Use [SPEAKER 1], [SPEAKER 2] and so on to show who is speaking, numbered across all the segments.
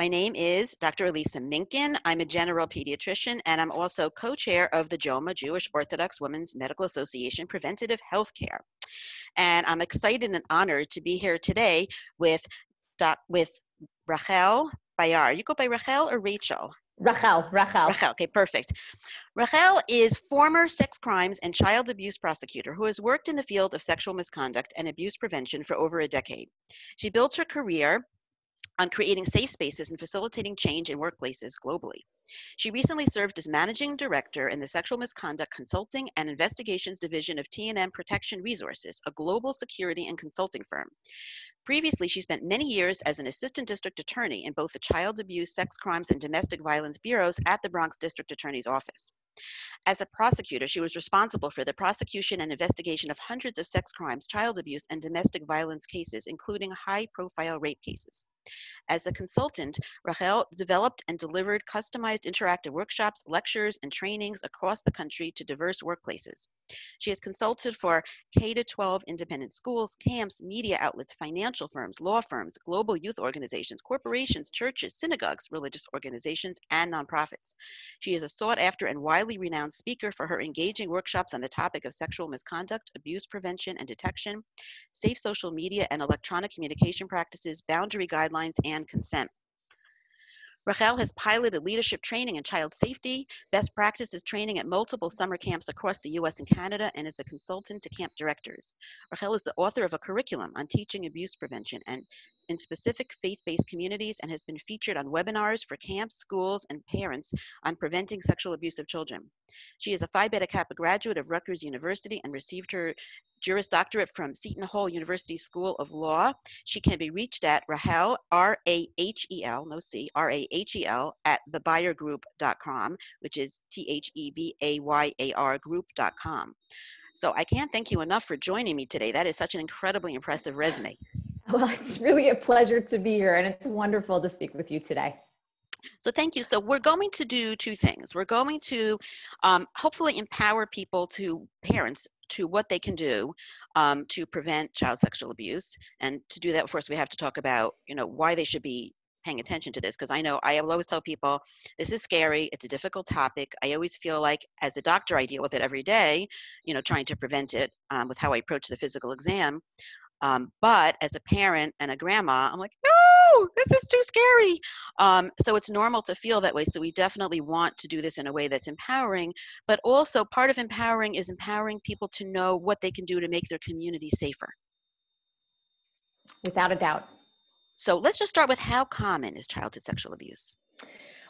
[SPEAKER 1] My name is Dr. Elisa Minkin. I'm a general pediatrician and I'm also co chair of the JOWMA, Jewish Orthodox Women's Medical Association Preventative Healthcare. And I'm excited and honored to be here today with, doc, with Rachel Bayar. You go by Rachel or Rachel?
[SPEAKER 2] Rachel, Rachel.
[SPEAKER 1] Rachel, okay, perfect. Rachel is former sex crimes and child abuse prosecutor who has worked in the field of sexual misconduct and abuse prevention for over a decade. She built her career on creating safe spaces and facilitating change in workplaces globally. She recently served as managing director in the Sexual Misconduct Consulting and Investigations Division of T&M Protection Resources, a global security and consulting firm. Previously, she spent many years as an assistant district attorney in both the child abuse, sex crimes, and domestic violence bureaus at the Bronx District Attorney's Office. As a prosecutor, she was responsible for the prosecution and investigation of hundreds of sex crimes, child abuse, and domestic violence cases, including high profile rape cases. As a consultant, Rachel developed and delivered customized interactive workshops, lectures, and trainings across the country to diverse workplaces. She has consulted for K 12 independent schools, camps, media outlets, financial firms, law firms, global youth organizations, corporations, churches, synagogues, religious organizations, and nonprofits. She is a sought after and widely renowned speaker for her engaging workshops on the topic of sexual misconduct, abuse prevention and detection, safe social media and electronic communication practices, boundary guidelines, and consent. Rachel has piloted leadership training in child safety, best practices training at multiple summer camps across the US and Canada, and is a consultant to camp directors. Rachel is the author of a curriculum on teaching abuse prevention and in specific faith-based communities and has been featured on webinars for camps, schools, and parents on preventing sexual abuse of children. She is a Phi Beta Kappa graduate of Rutgers University and received her Juris Doctorate from Seton Hall University School of Law. She can be reached at Rahel, R A H E L, no C, R A H E L, at thebayargroup.com, which is T H E B A Y A R group.com. So I can't thank you enough for joining me today. That is such an incredibly impressive resume.
[SPEAKER 2] Well, it's really a pleasure to be here, and it's wonderful to speak with you today.
[SPEAKER 1] So thank you. So we're going to do two things. We're going to um, hopefully empower people to parents to what they can do um, to prevent child sexual abuse. And to do that, of course, we have to talk about, you know, why they should be paying attention to this because I know I will always tell people this is scary. It's a difficult topic. I always feel like as a doctor, I deal with it every day, you know, trying to prevent it um, with how I approach the physical exam. Um, but as a parent and a grandma, I'm like, this is too scary. Um, so it's normal to feel that way. So we definitely want to do this in a way that's empowering. But also, part of empowering is empowering people to know what they can do to make their community safer.
[SPEAKER 2] Without a doubt.
[SPEAKER 1] So let's just start with how common is childhood sexual abuse?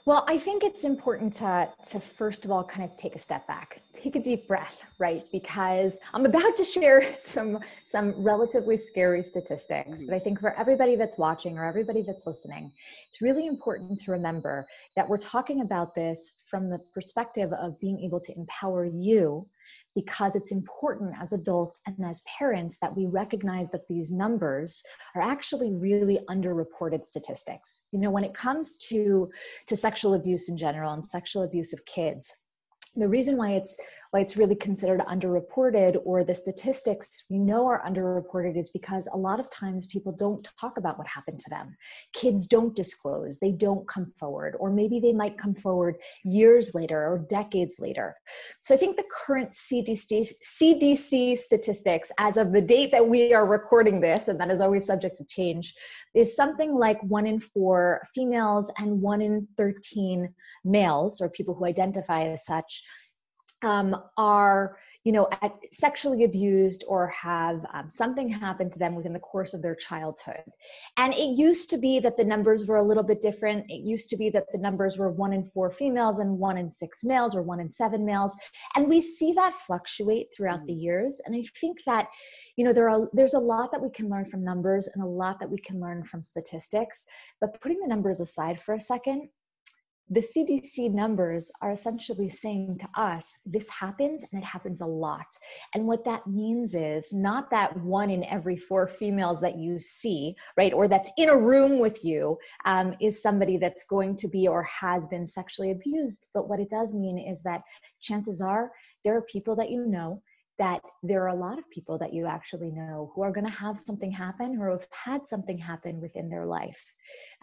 [SPEAKER 2] Well, I think it's important to, to first of all kind of take a step back, take a deep breath, right? Because I'm about to share some some relatively scary statistics, mm-hmm. but I think for everybody that's watching or everybody that's listening, it's really important to remember that we're talking about this from the perspective of being able to empower you because it's important as adults and as parents that we recognize that these numbers are actually really underreported statistics. You know, when it comes to, to sexual abuse in general and sexual abuse of kids, the reason why it's why it's really considered underreported or the statistics we know are underreported is because a lot of times people don't talk about what happened to them. Kids don't disclose they don't come forward or maybe they might come forward years later or decades later. So i think the current cdc, CDC statistics as of the date that we are recording this and that is always subject to change is something like one in four females and one in 13 males or people who identify as such um, are you know, at, sexually abused or have um, something happen to them within the course of their childhood. And it used to be that the numbers were a little bit different. It used to be that the numbers were one in four females and one in six males or one in seven males. And we see that fluctuate throughout the mm. years. And I think that you know there are there's a lot that we can learn from numbers and a lot that we can learn from statistics but putting the numbers aside for a second the CDC numbers are essentially saying to us, this happens and it happens a lot. And what that means is not that one in every four females that you see, right, or that's in a room with you um, is somebody that's going to be or has been sexually abused. But what it does mean is that chances are there are people that you know that there are a lot of people that you actually know who are going to have something happen or have had something happen within their life.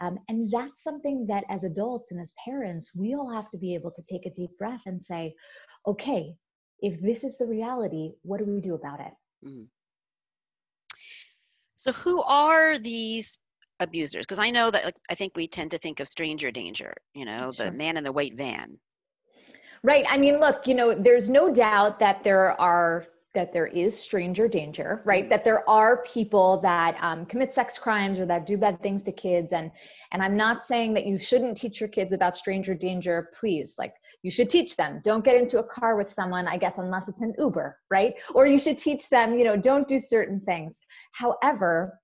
[SPEAKER 2] Um, and that's something that as adults and as parents, we all have to be able to take a deep breath and say, okay, if this is the reality, what do we do about it? Mm-hmm.
[SPEAKER 1] So, who are these abusers? Because I know that like, I think we tend to think of stranger danger, you know, sure. the man in the white van.
[SPEAKER 2] Right. I mean, look, you know, there's no doubt that there are that there is stranger danger, right? That there are people that um, commit sex crimes or that do bad things to kids, and and I'm not saying that you shouldn't teach your kids about stranger danger. Please, like you should teach them. Don't get into a car with someone, I guess, unless it's an Uber, right? Or you should teach them, you know, don't do certain things. However,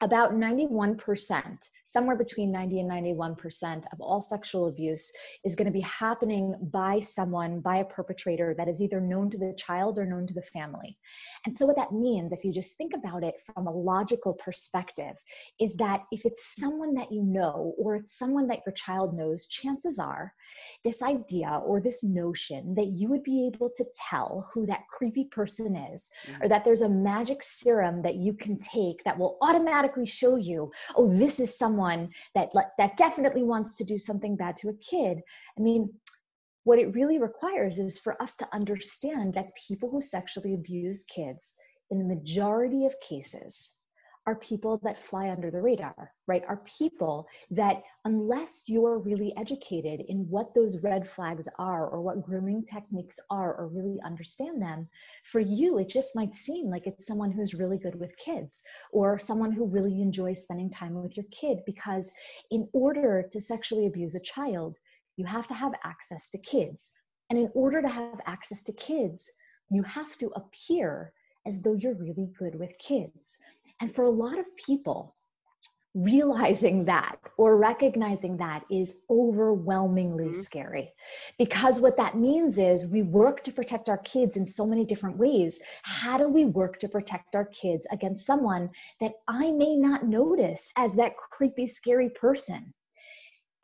[SPEAKER 2] about 91%, somewhere between 90 and 91% of all sexual abuse is going to be happening by someone, by a perpetrator that is either known to the child or known to the family. And so, what that means, if you just think about it from a logical perspective, is that if it's someone that you know or it's someone that your child knows, chances are this idea or this notion that you would be able to tell who that creepy person is, mm-hmm. or that there's a magic serum that you can take that will automatically show you, oh, this is someone that that definitely wants to do something bad to a kid. I mean, what it really requires is for us to understand that people who sexually abuse kids, in the majority of cases, are people that fly under the radar, right? Are people that, unless you're really educated in what those red flags are or what grooming techniques are or really understand them, for you, it just might seem like it's someone who's really good with kids or someone who really enjoys spending time with your kid because, in order to sexually abuse a child, you have to have access to kids. And in order to have access to kids, you have to appear as though you're really good with kids. And for a lot of people, realizing that or recognizing that is overwhelmingly mm-hmm. scary. Because what that means is we work to protect our kids in so many different ways. How do we work to protect our kids against someone that i may not notice as that creepy scary person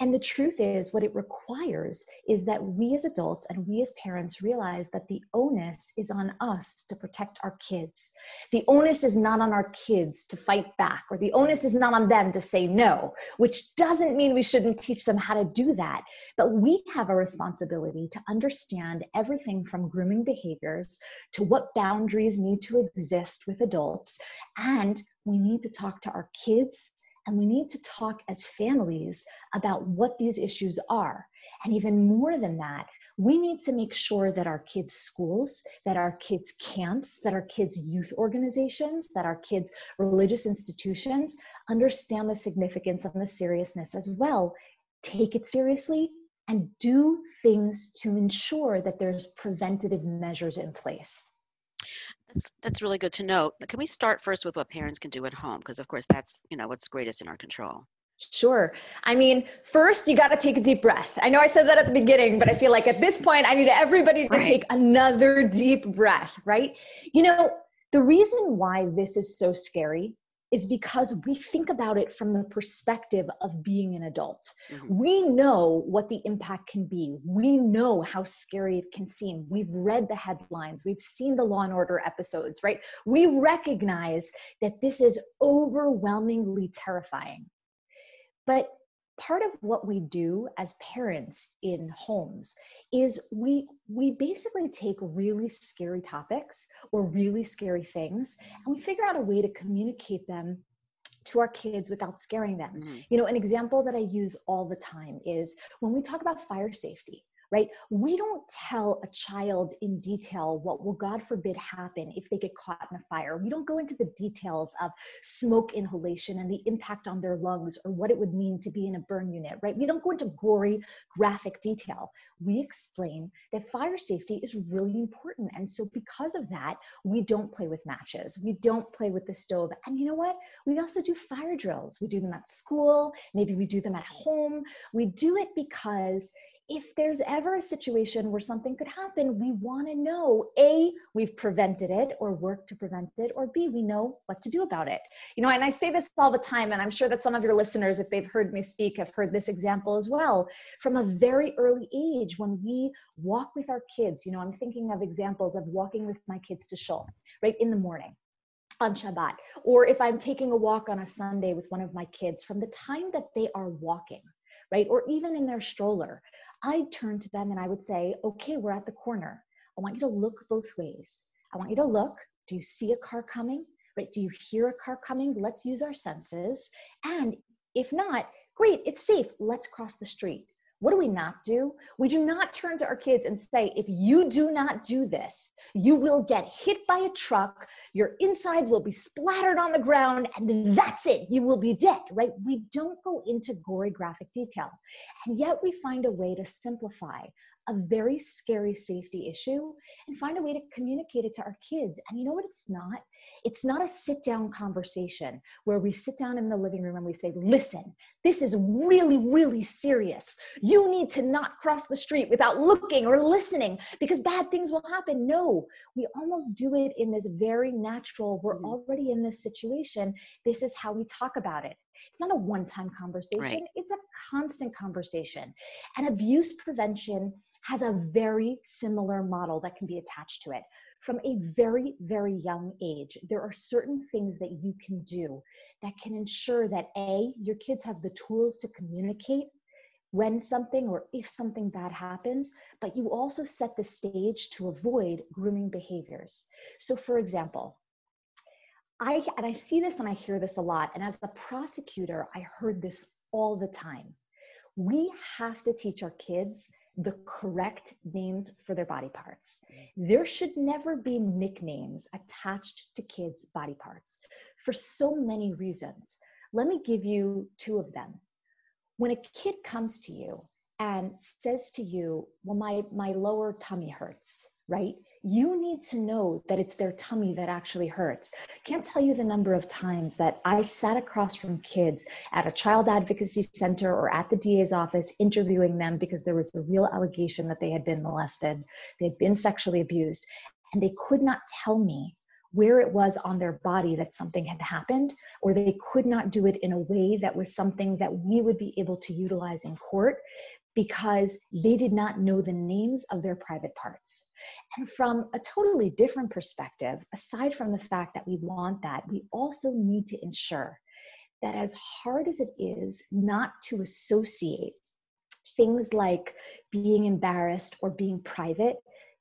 [SPEAKER 2] and the truth is, what it requires is that we as adults and we as parents realize that the onus is on us to protect our kids. The onus is not on our kids to fight back, or the onus is not on them to say no, which doesn't mean we shouldn't teach them how to do that. But we have a responsibility to understand everything from grooming behaviors to what boundaries need to exist with adults. And we need to talk to our kids and we need to talk as families about what these issues are. And even more than that, we need to make sure that our kids' schools, that our kids' camps, that our kids' youth organizations, that our kids' religious institutions understand the significance and the seriousness as well. Take it seriously and do things to ensure that there's preventative measures in place.
[SPEAKER 1] That's, that's really good to know. Can we start first with what parents can do at home? Because of course that's you know what's greatest in our control.
[SPEAKER 2] Sure. I mean, first you got to take a deep breath. I know I said that at the beginning, but I feel like at this point I need everybody to right. take another deep breath, right? You know, the reason why this is so scary is because we think about it from the perspective of being an adult. Mm-hmm. We know what the impact can be. We know how scary it can seem. We've read the headlines, we've seen the Law and Order episodes, right? We recognize that this is overwhelmingly terrifying. But part of what we do as parents in homes is we we basically take really scary topics or really scary things and we figure out a way to communicate them to our kids without scaring them. Mm-hmm. You know, an example that I use all the time is when we talk about fire safety right? We don't tell a child in detail what will, God forbid, happen if they get caught in a fire. We don't go into the details of smoke inhalation and the impact on their lungs or what it would mean to be in a burn unit, right? We don't go into gory, graphic detail. We explain that fire safety is really important. And so, because of that, we don't play with matches, we don't play with the stove. And you know what? We also do fire drills. We do them at school, maybe we do them at home. We do it because if there's ever a situation where something could happen, we want to know A, we've prevented it or worked to prevent it, or B, we know what to do about it. You know, and I say this all the time, and I'm sure that some of your listeners, if they've heard me speak, have heard this example as well. From a very early age, when we walk with our kids, you know, I'm thinking of examples of walking with my kids to shul, right, in the morning on Shabbat, or if I'm taking a walk on a Sunday with one of my kids, from the time that they are walking, right, or even in their stroller, I'd turn to them and I would say, okay, we're at the corner. I want you to look both ways. I want you to look. Do you see a car coming? Right? Do you hear a car coming? Let's use our senses. And if not, great, it's safe. Let's cross the street. What do we not do? We do not turn to our kids and say, if you do not do this, you will get hit by a truck, your insides will be splattered on the ground, and that's it. You will be dead, right? We don't go into gory graphic detail. And yet we find a way to simplify a very scary safety issue and find a way to communicate it to our kids. And you know what it's not? It's not a sit down conversation where we sit down in the living room and we say, listen, this is really, really serious. You need to not cross the street without looking or listening because bad things will happen. No, we almost do it in this very natural, we're mm-hmm. already in this situation. This is how we talk about it. It's not a one time conversation, right. it's a constant conversation. And abuse prevention has a very similar model that can be attached to it from a very, very young age, there are certain things that you can do that can ensure that A, your kids have the tools to communicate when something or if something bad happens, but you also set the stage to avoid grooming behaviors. So, for example, I, and I see this and I hear this a lot, and as a prosecutor, I heard this all the time. We have to teach our kids the correct names for their body parts. There should never be nicknames attached to kids' body parts for so many reasons. Let me give you two of them. When a kid comes to you and says to you, Well, my, my lower tummy hurts, right? You need to know that it's their tummy that actually hurts. Can't tell you the number of times that I sat across from kids at a child advocacy center or at the DA's office interviewing them because there was a real allegation that they had been molested, they had been sexually abused, and they could not tell me where it was on their body that something had happened, or they could not do it in a way that was something that we would be able to utilize in court because they did not know the names of their private parts. And from a totally different perspective, aside from the fact that we want that, we also need to ensure that as hard as it is not to associate things like being embarrassed or being private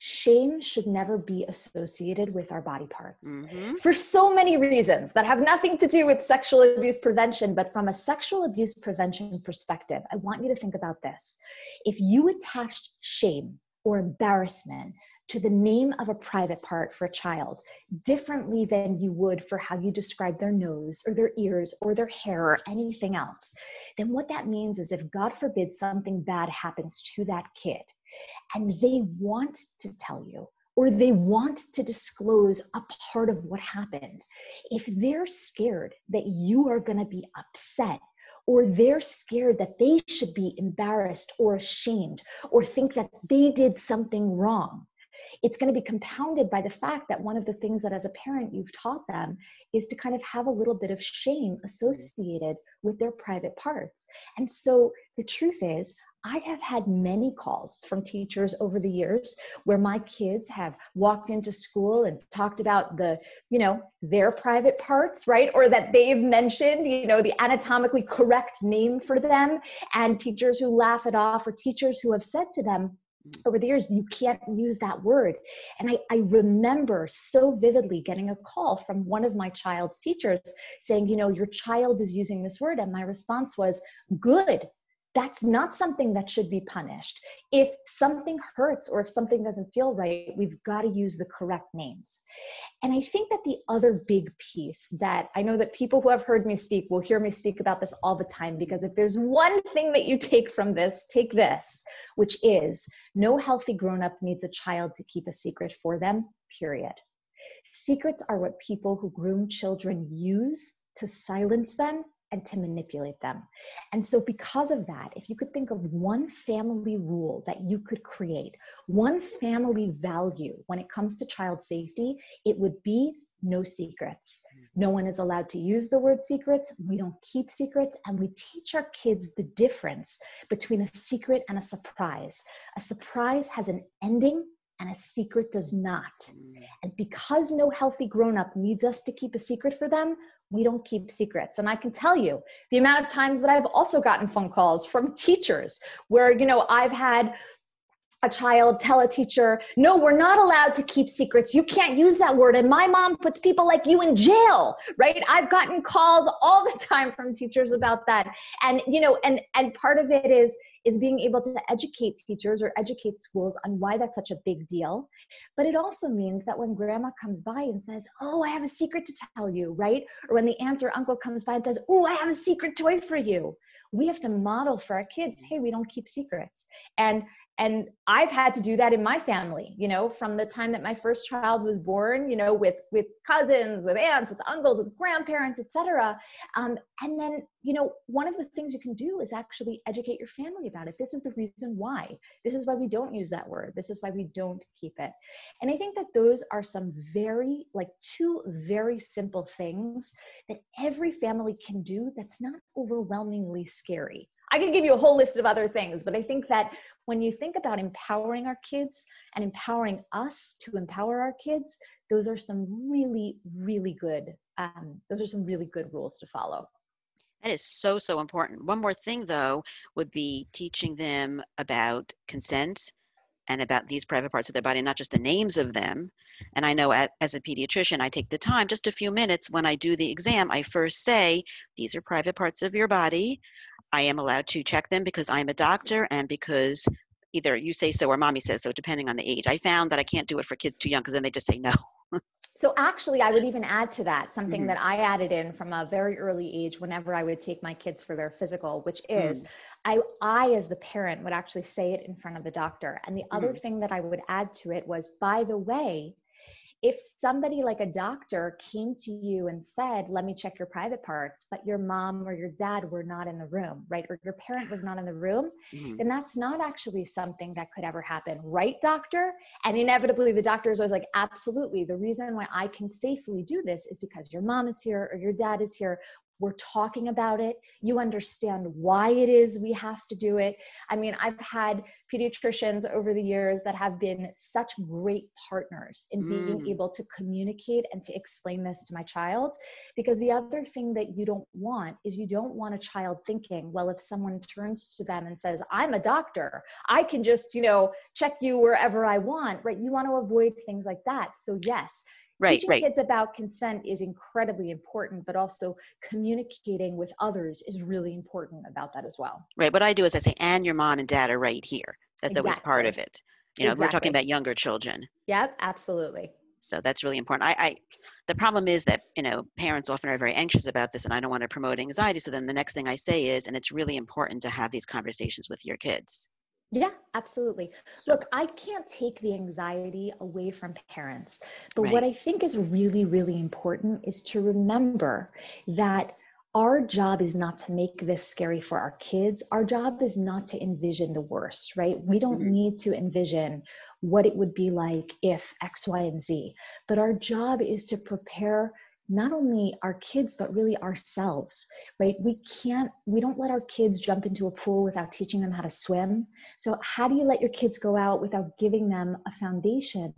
[SPEAKER 2] shame should never be associated with our body parts mm-hmm. for so many reasons that have nothing to do with sexual abuse prevention. But from a sexual abuse prevention perspective, I want you to think about this. If you attached shame or embarrassment to the name of a private part for a child differently than you would for how you describe their nose or their ears or their hair or anything else, then what that means is if God forbid something bad happens to that kid, and they want to tell you or they want to disclose a part of what happened, if they're scared that you are going to be upset or they're scared that they should be embarrassed or ashamed or think that they did something wrong, it's going to be compounded by the fact that one of the things that as a parent you've taught them is to kind of have a little bit of shame associated with their private parts. And so the truth is, I have had many calls from teachers over the years where my kids have walked into school and talked about the, you know, their private parts, right? Or that they've mentioned, you know, the anatomically correct name for them, and teachers who laugh it off, or teachers who have said to them, over the years you can't use that word. And I, I remember so vividly getting a call from one of my child's teachers saying you know your child is using this word. And my response was good that's not something that should be punished. If something hurts or if something doesn't feel right, we've got to use the correct names. And I think that the other big piece that I know that people who have heard me speak will hear me speak about this all the time because if there's one thing that you take from this, take this, which is no healthy grown up needs a child to keep a secret for them, period. Secrets are what people who groom children use to silence them and to manipulate them. And so, because of that, if you could think of one family rule that you could create, one family value when it comes to child safety, it would be no secrets. No one is allowed to use the word secrets. We don't keep secrets. And we teach our kids the difference between a secret and a surprise. A surprise has an ending and a secret does not. Mm. And because no healthy grown up needs us to keep a secret for them, we don't keep secrets and i can tell you the amount of times that i've also gotten phone calls from teachers where you know i've had a child tell a teacher, no, we're not allowed to keep secrets. You can't use that word. And my mom puts people like you in jail, right? I've gotten calls all the time from teachers about that. And, you know, and, and part of it is, is being able to educate teachers or educate schools on why that's such a big deal. But it also means that when grandma comes by and says, Oh, I have a secret to tell you, right? Or when the aunt or uncle comes by and says, Oh, I have a secret toy for you. We have to model for our kids, hey, we don't keep secrets. And and i've had to do that in my family you know from the time that my first child was born you know with with cousins with aunts with uncles with grandparents etc um, and then you know one of the things you can do is actually educate your family about it. This is the reason why. This is why we don't use that word. This is why we don't keep it. And i think that those are some very like two very simple things that every family can do that's not overwhelmingly scary. I could give you a whole list of other things, but I think that when you think about empowering our kids and empowering us to empower our kids, those are some really, really good. Um, those are some really good rules to follow.
[SPEAKER 1] That is so, so important. One more thing, though, would be teaching them about consent and about these private parts of their body, not just the names of them. And I know as a pediatrician, I take the time, just a few minutes when I do the exam, I first say, These are private parts of your body. I am allowed to check them because I'm a doctor and because either you say so or mommy says so, depending on the age. I found that I can't do it for kids too young because then they just say no.
[SPEAKER 2] so actually, I would even add to that something mm-hmm. that I added in from a very early age whenever I would take my kids for their physical, which is mm. I, I, as the parent, would actually say it in front of the doctor. And the mm. other thing that I would add to it was, by the way, if somebody like a doctor came to you and said, Let me check your private parts, but your mom or your dad were not in the room, right? Or your parent was not in the room, mm-hmm. then that's not actually something that could ever happen, right, doctor? And inevitably, the doctor is always like, Absolutely. The reason why I can safely do this is because your mom is here or your dad is here we're talking about it. You understand why it is we have to do it. I mean i've had pediatricians over the years that have been such great partners in being mm. able to communicate and to explain this to my child. Because the other thing that you don't want is you don't want a child thinking well if someone turns to them and says i'm a doctor. I can just you know check you wherever i want right? You want to avoid things like that. So yes
[SPEAKER 1] right,
[SPEAKER 2] teaching
[SPEAKER 1] right.
[SPEAKER 2] kids about consent is incredibly important but also communicating with others is really important about that as well.
[SPEAKER 1] Right what i do is i say and your mom and dad are right here. That's exactly. always part of it. You know exactly. we're talking about younger children.
[SPEAKER 2] Yep absolutely.
[SPEAKER 1] So that's really important. I, I the problem is that you know parents often are very anxious about this and i don't want to promote anxiety so then the next thing i say is and it's really important to have these conversations with your kids
[SPEAKER 2] yeah, absolutely. So, Look, I can't take the anxiety away from parents, but right. what I think is really, really important is to remember that our job is not to make this scary for our kids. Our job is not to envision the worst, right? We don't mm-hmm. need to envision what it would be like if X, Y, and Z, but our job is to prepare not only our kids but really ourselves right? We can't we don't let our kids jump into a pool without teaching them how to swim. So how do you let your kids go out without giving them a foundation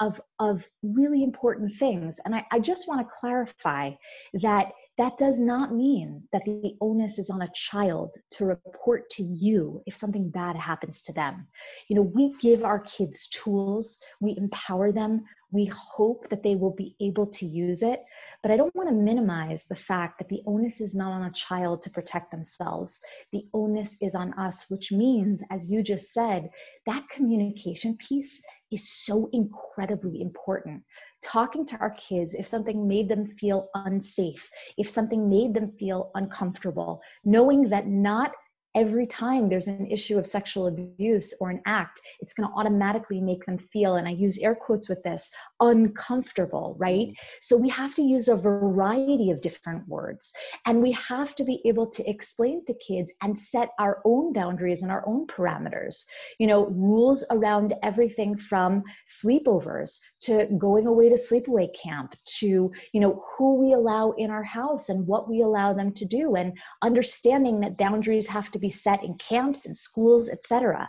[SPEAKER 2] of of really important things? And i, I just want to clarify that that does not mean that the onus is on a child to report to you if something bad happens to them. You know, we give our kids tools, we empower them, We hope that they will be able to use it, but I don't want to minimize the fact that the onus is not on a child to protect themselves. The onus is on us, which means, as you just said, that communication piece is so incredibly important. Talking to our kids if something made them feel unsafe, if something made them feel uncomfortable, knowing that not every time there's an issue of sexual abuse or an act, it's going to automatically make them feel, and I use air quotes with this, uncomfortable, right? Mm-hmm. So we have to use a variety of different words. And we have to be able to explain to kids and set our own boundaries and our own parameters. You know, rules around everything from sleepovers to going away to sleepaway camp to, you know, who we allow in our house and what we allow them to do and understanding that boundaries have to to be set in camps and schools, etc.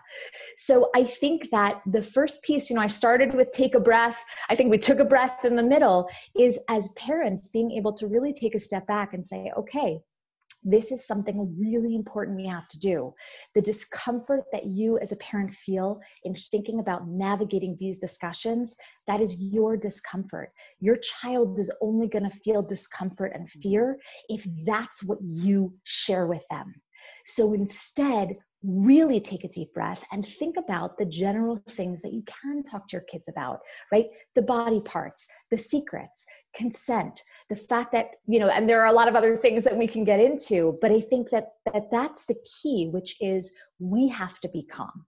[SPEAKER 2] So I think that the first piece, you know, I started with take a breath. I think we took a breath in the middle is as parents being able to really take a step back and say, okay, this is something really important we have to do. The discomfort that you as a parent feel in thinking about navigating these discussions, that is your discomfort. Your child is only going to feel discomfort and fear if that's what you share with them. So instead, really take a deep breath and think about the general things that you can talk to your kids about, right? The body parts, the secrets, consent, the fact that, you know, and there are a lot of other things that we can get into, but I think that, that that's the key, which is we have to be calm.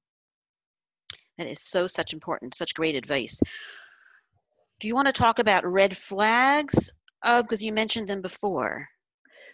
[SPEAKER 1] That is so such important, such great advice. Do you want to talk about red flags? Uh, because you mentioned them before.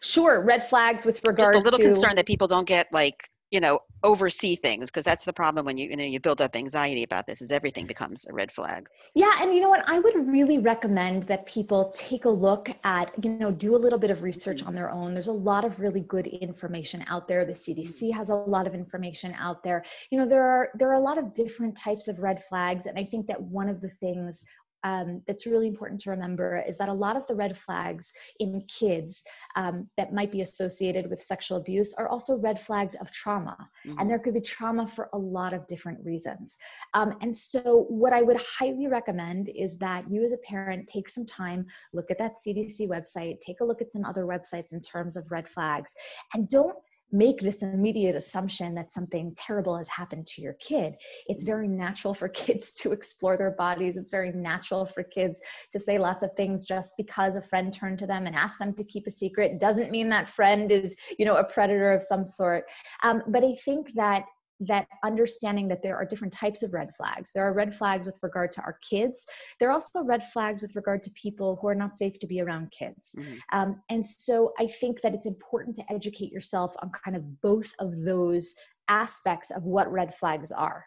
[SPEAKER 2] Sure, red flags with regard
[SPEAKER 1] to. a little
[SPEAKER 2] to,
[SPEAKER 1] concerned that people don't get like you know oversee things because that's the problem when you you know you build up anxiety about this is everything becomes a red flag.
[SPEAKER 2] Yeah and you know what? I would really recommend that people take a look at you know do a little bit of research on their own. There's a lot of really good information out there. The cdc mm-hmm. has a lot of information out there. You know there are there are a lot of different types of red flags and i think that one of the things um, that's really important to remember is that a lot of the red flags in kids um, that might be associated with sexual abuse are also red flags of trauma. Mm-hmm. And there could be trauma for a lot of different reasons. Um, and so, what I would highly recommend is that you, as a parent, take some time, look at that CDC website, take a look at some other websites in terms of red flags, and don't make this immediate assumption that something terrible has happened to your kid. It's mm-hmm. very natural for kids to explore their bodies. It's very natural for kids to say lots of things just because a friend turned to them and asked them to keep a secret doesn't mean that friend is, you know, a predator of some sort. Um, but I think that that understanding that there are different types of red flags. There are red flags with regard to our kids. There are also red flags with regard to people who are not safe to be around kids. Mm-hmm. Um, and so I think that it's important to educate yourself on kind of both of those aspects of what red flags are.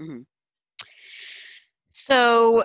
[SPEAKER 1] Mm-hmm. So,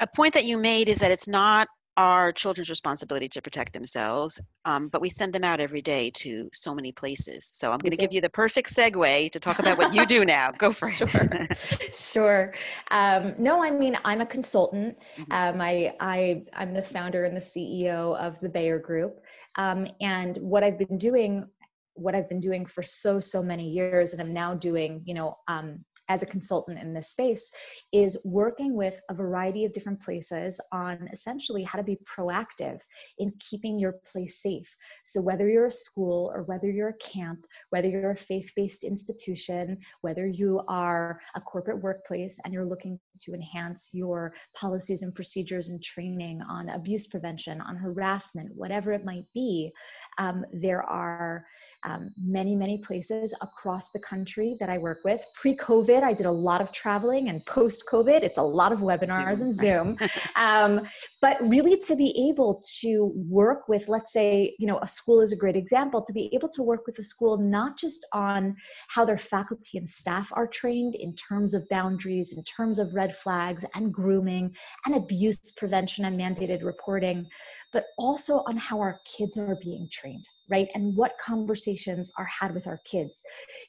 [SPEAKER 1] a point that you made is that it's not our children's responsibility to protect themselves, um, but we send them out every day to so many places. So I'm going to give you the perfect segue to talk about what you do now. Go for it.
[SPEAKER 2] Sure. sure. Um, no, I mean I'm a consultant. Mm-hmm. Um, I, I I'm the founder and the CEO of the Bayar Group, um, and what I've been doing what I've been doing for so so many years, and I'm now doing, you know, um, as a consultant in this space is working with a variety of different places on essentially how to be proactive in keeping your place safe. So, whether you're a school or whether you're a camp, whether you're a faith based institution, whether you are a corporate workplace and you're looking to enhance your policies and procedures and training on abuse prevention, on harassment, whatever it might be, um, there are um, many, many places across the country that I work with. Pre COVID, I did a lot of traveling, and post COVID, it's a lot of webinars Zoom. and Zoom. um, but really, to be able to work with, let's say, you know, a school is a great example, to be able to work with a school not just on how their faculty and staff are trained in terms of boundaries, in terms of red flags and grooming and abuse prevention and mandated reporting, but also on how our kids are being trained, right? And what conversations are had with our kids.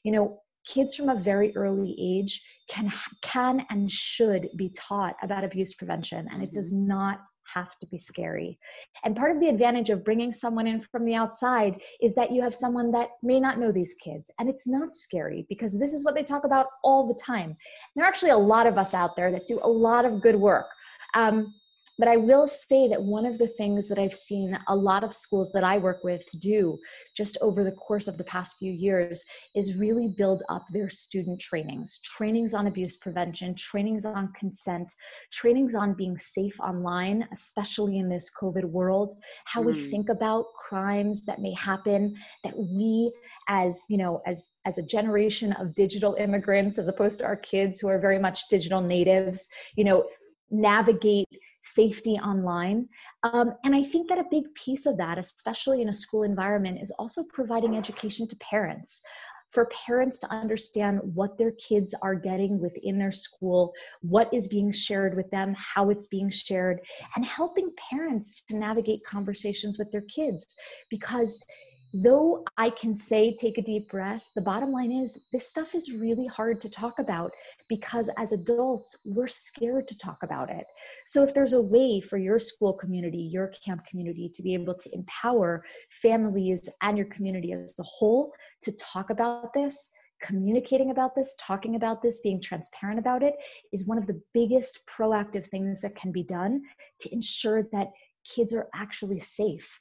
[SPEAKER 2] You know, kids from a very early age can can and should be taught about abuse prevention and it does mm-hmm. not have to be scary. And part of the advantage of bringing someone in from the outside is that you have someone that may not know these kids. And it's not scary because this is what they talk about all the time. And there are actually a lot of us out there that do a lot of good work. Um, but I will say that one of the things that I've seen a lot of schools that I work with do just over the course of the past few years is really build up their student trainings, trainings on abuse prevention, trainings on consent, trainings on being safe online, especially in this COVID world, how mm. we think about crimes that may happen, that we as, you know, as as a generation of digital immigrants as opposed to our kids who are very much digital natives, you know, navigate safety online. Um, and I think that a big piece of that, especially in a school environment, is also providing education to parents. For parents to understand what their kids are getting within their school, what is being shared with them, how it's being shared, and helping parents to navigate conversations with their kids. Because though I can say, take a deep breath, the bottom line is this stuff is really hard to talk about because as adults, we're scared to talk about it. So, if there's a way for your school community, your camp community to be able to empower families and your community as a whole to talk about this, communicating about this, talking about this, being transparent about it is one of the biggest proactive things that can be done to ensure that kids are actually safe.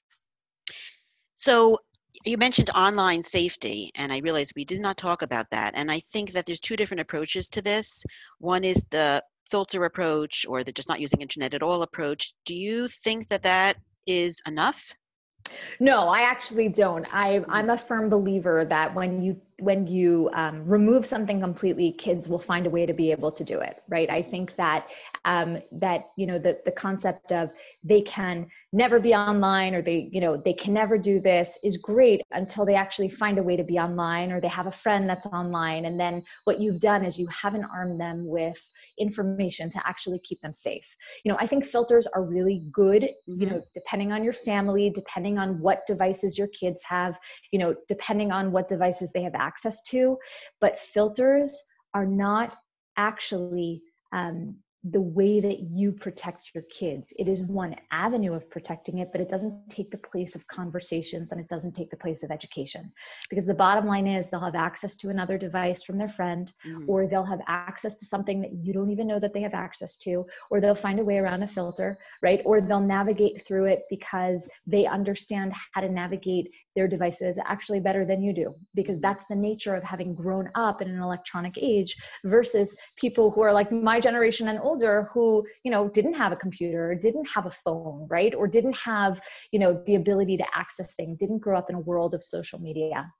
[SPEAKER 1] So, you mentioned online safety, and I realized we did not talk about that. And I think that there's two different approaches to this. One is the filter approach or the just not using internet at all approach. Do you think that that is enough?
[SPEAKER 2] No, I actually don't. I. I'm hmm. a firm believer that when you when you um, remove something completely, kids will find a way to be able to do it. Right. I think that um, that you know the the concept of they can never be online or they you know they can never do this is great until they actually find a way to be online or they have a friend that's online and then what you've done is you haven't armed them with information to actually keep them safe you know i think filters are really good mm-hmm. you know depending on your family depending on what devices your kids have you know depending on what devices they have access to but filters are not actually um, the way that you protect your kids. It is one avenue of protecting it, but it doesn't take the place of conversations and it doesn't take the place of education. Because the bottom line is they'll have access to another device from their friend, mm. or they'll have access to something that you don't even know that they have access to, or they'll find a way around a filter, right? Or they'll navigate through it because they understand how to navigate their devices actually better than you do, because that's the nature of having grown up in an electronic age versus people who are like my generation and older older who you know didn't have a computer didn't have a phone right? Or didn't have you know the ability to access things didn't grow up in a world of social media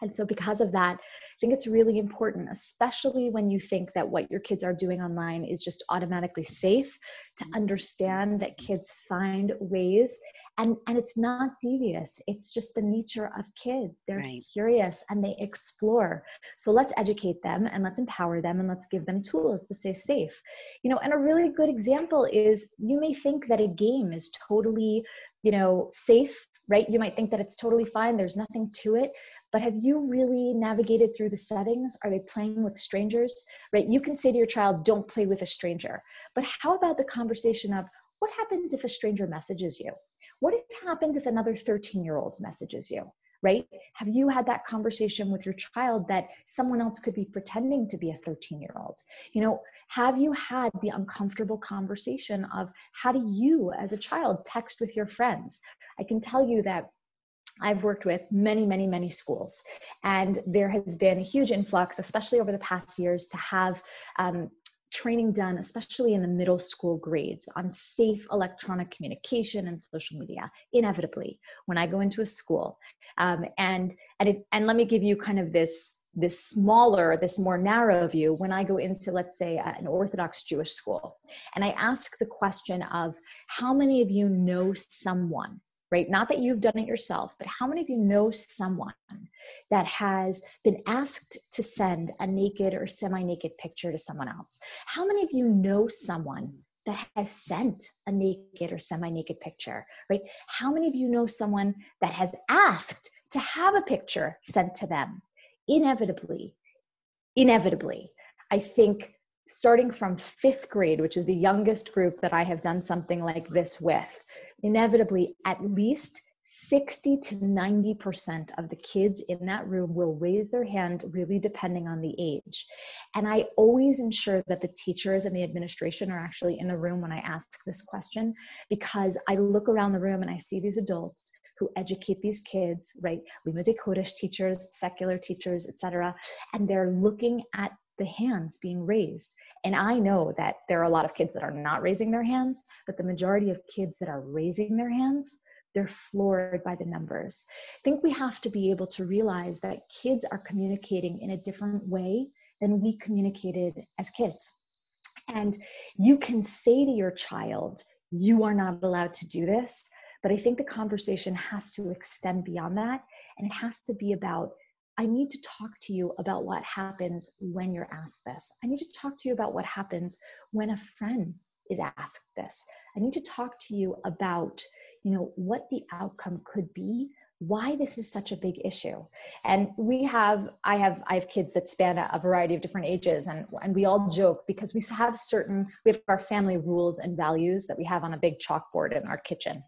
[SPEAKER 2] and so, because of that, I think it's really important, especially when you think that what your kids are doing online is just automatically safe, to mm-hmm. understand that kids find ways and, and it's not devious. It's just the nature of kids. They're right. curious and they explore. So, let's educate them and let's empower them and let's give them tools to stay safe. You know, and a really good example is you may think that a game is totally, you know, safe right? You might think that it's totally fine, there's nothing to it but have you really navigated through the settings? Are they playing with strangers? Right you can say to your child don't play with a stranger. But how about the conversation of what happens if a stranger messages you? What happens if another 13 year old messages you? Right? Have you had that conversation with your child that someone else could be pretending to be a 13 year old you know have you had the uncomfortable conversation of how do you as a child text with your friends? I can tell you that I've worked with many, many, many schools, and there has been a huge influx, especially over the past years, to have um, training done, especially in the middle school grades, on safe electronic communication and social media. Inevitably, when I go into a school, um, and and it, and let me give you kind of this this smaller, this more narrow view. When I go into, let's say, an Orthodox Jewish school, and I ask the question of how many of you know someone right? Not that you've done it yourself, but how many of you know someone that has been asked to send a naked or semi naked picture to someone else? How many of you know someone that has sent a naked or semi naked picture, right? How many of you know someone that has asked to have a picture sent to them? Inevitably, inevitably, I think starting from fifth grade, which is the youngest group that I have done something like this with, inevitably at least 60 to 90% of the kids in that room will raise their hand, really depending on the age. And I always ensure that the teachers and the administration are actually in the room when I ask this question because I look around the room and I see these adults who educate these kids, right? Limudei Kodesh teachers, secular teachers, etc. And they're looking at the hands being raised. And I know that there are a lot of kids that are not raising their hands, but the majority of kids that are raising their hands they're floored by the numbers. I think we have to be able to realize that kids are communicating in a different way than we communicated as kids. And you can say to your child, you are not allowed to do this. But I think the conversation has to extend beyond that. And it has to be about I need to talk to you about what happens when you're asked this. I need to talk to you about what happens when a friend is asked this. I need to talk to you about you know what the outcome could be why this is such a big issue and we have i have i have kids that span a, variety of different ages and and we all joke because we have certain we have our family rules and values that we have on a big chalkboard in our kitchen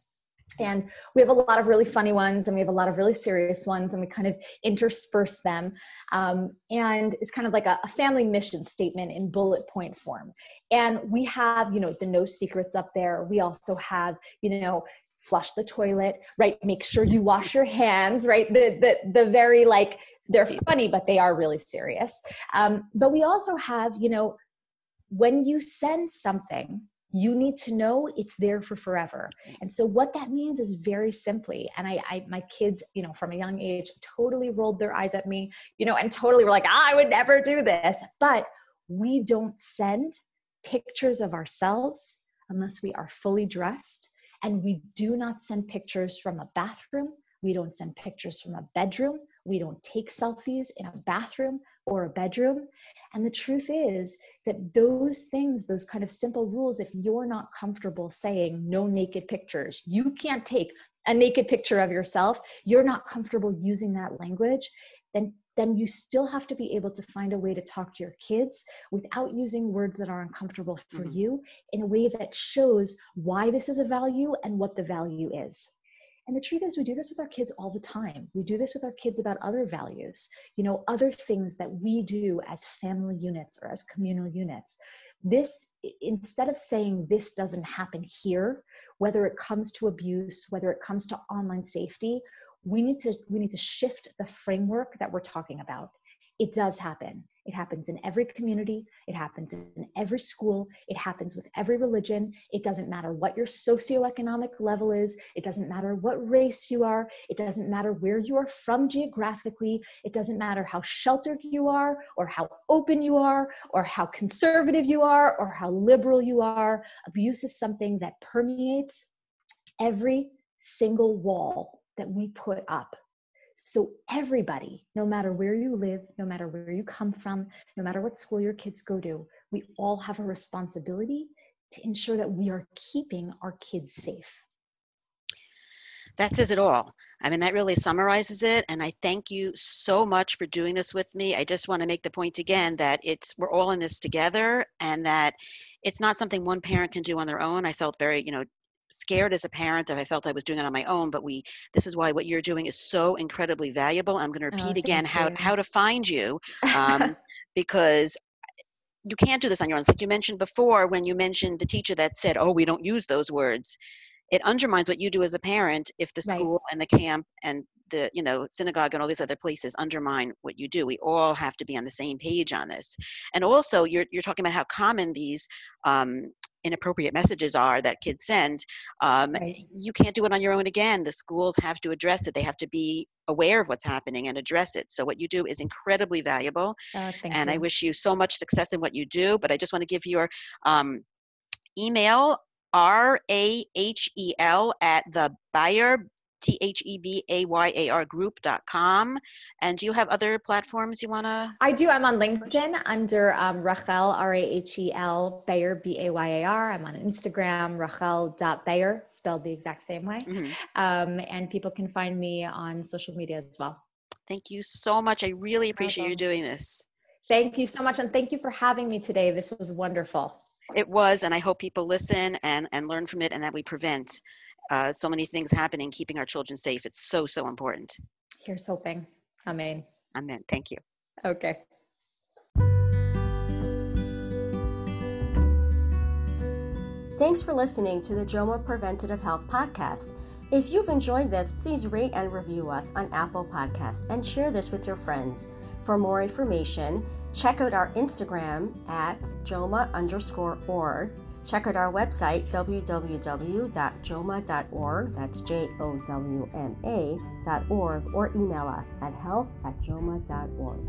[SPEAKER 2] and we have a lot of really funny ones and we have a lot of really serious ones and we kind of intersperse them um, and it's kind of like a, a family mission statement in bullet point form and we have you know the no secrets up there we also have you know flush the toilet, right? Make sure you wash your hands, right? The the the very like they're funny, but they are really serious. Um, but we also have, you know, when you send something, you need to know it's there for forever. And so what that means is very simply, and I, I my kids, you know, from a young age, totally rolled their eyes at me, you know, and totally were like, ah, I would never do this. But we don't send pictures of ourselves unless we are fully dressed and we do not send pictures from a bathroom. We don't send pictures from a bedroom. We don't take selfies in a bathroom or a bedroom. And the truth is that those things, those kind of simple rules, if you're not comfortable saying no naked pictures, you can't take a naked picture of yourself, you're not comfortable using that language, then then you still have to be able to find a way to talk to your kids without using words that are uncomfortable for mm-hmm. you in a way that shows why this is a value and what the value is. And the truth is, we do this with our kids all the time. We do this with our kids about other values, you know, other things that we do as family units or as communal units. This, instead of saying this doesn't happen here, whether it comes to abuse, whether it comes to online safety, we need to we need to shift the framework that we're talking about it does happen it happens in every community. It happens in every school. It happens with every religion. It doesn't matter what your socioeconomic level is. It doesn't matter what race you are. It doesn't matter where you are from geographically. It doesn't matter how sheltered you are or how open you are or how conservative you are or how liberal you are. Abuse is something that permeates every single wall that we put up. So, everybody, no matter where you live, no matter where you come from, no matter what school your kids go to, we all have a responsibility to ensure that we are keeping our kids safe.
[SPEAKER 1] That says it all. I mean, that really summarizes it. And I thank you so much for doing this with me. I just want to make the point again that it's we're all in this together and that it's not something one parent can do on their own. I felt very, you know, scared as a parent if I felt I was doing it on my own, but we this is why what you're doing is so incredibly valuable. I'm going to repeat oh, again how how to find you um, because you can't do this on your own. It's like you mentioned before when you mentioned the teacher that said, "Oh, we don't use those words." It undermines what you do as a parent if the school right. and the camp and the you know synagogue and all these other places undermine what you do. We all have to be on the same page on this. And also, you're you're talking about how common these um, inappropriate messages are that kids send um, right. you can't do it on your own again the schools have to address it they have to be aware of what's happening and address it so what you do is incredibly valuable uh, and you. i wish you so much success in what you do but i just want to give your um, email r-a-h-e-l at the Bayar T H E B A Y A R group.com. And do you have other platforms you want to?
[SPEAKER 2] I do. I'm on LinkedIn under um, Rahel, R A H E L, Bayar, B A Y A R. I'm on Instagram, Rahel.Bayar, spelled the exact same way. Mm-hmm. Um, and people can find me on social media as well.
[SPEAKER 1] Thank you so much. I really appreciate you doing this.
[SPEAKER 2] Thank you so much. And thank you for having me today. This was wonderful.
[SPEAKER 1] It was, and I hope people listen and, and learn from it and that we prevent uh, so many things happening, keeping our children safe. It's so, so important.
[SPEAKER 2] Here's hoping. Amen.
[SPEAKER 1] Amen. Thank you.
[SPEAKER 2] Okay.
[SPEAKER 3] Thanks for listening to the JOWMA Preventative Health Podcast. If you've enjoyed this, please rate and review us on Apple Podcasts and share this with your friends. For more information, check out our Instagram at JOWMA underscore org. Check out our website, www.jowma.org, that's J O W M A.org, or email us at health at jowma.org.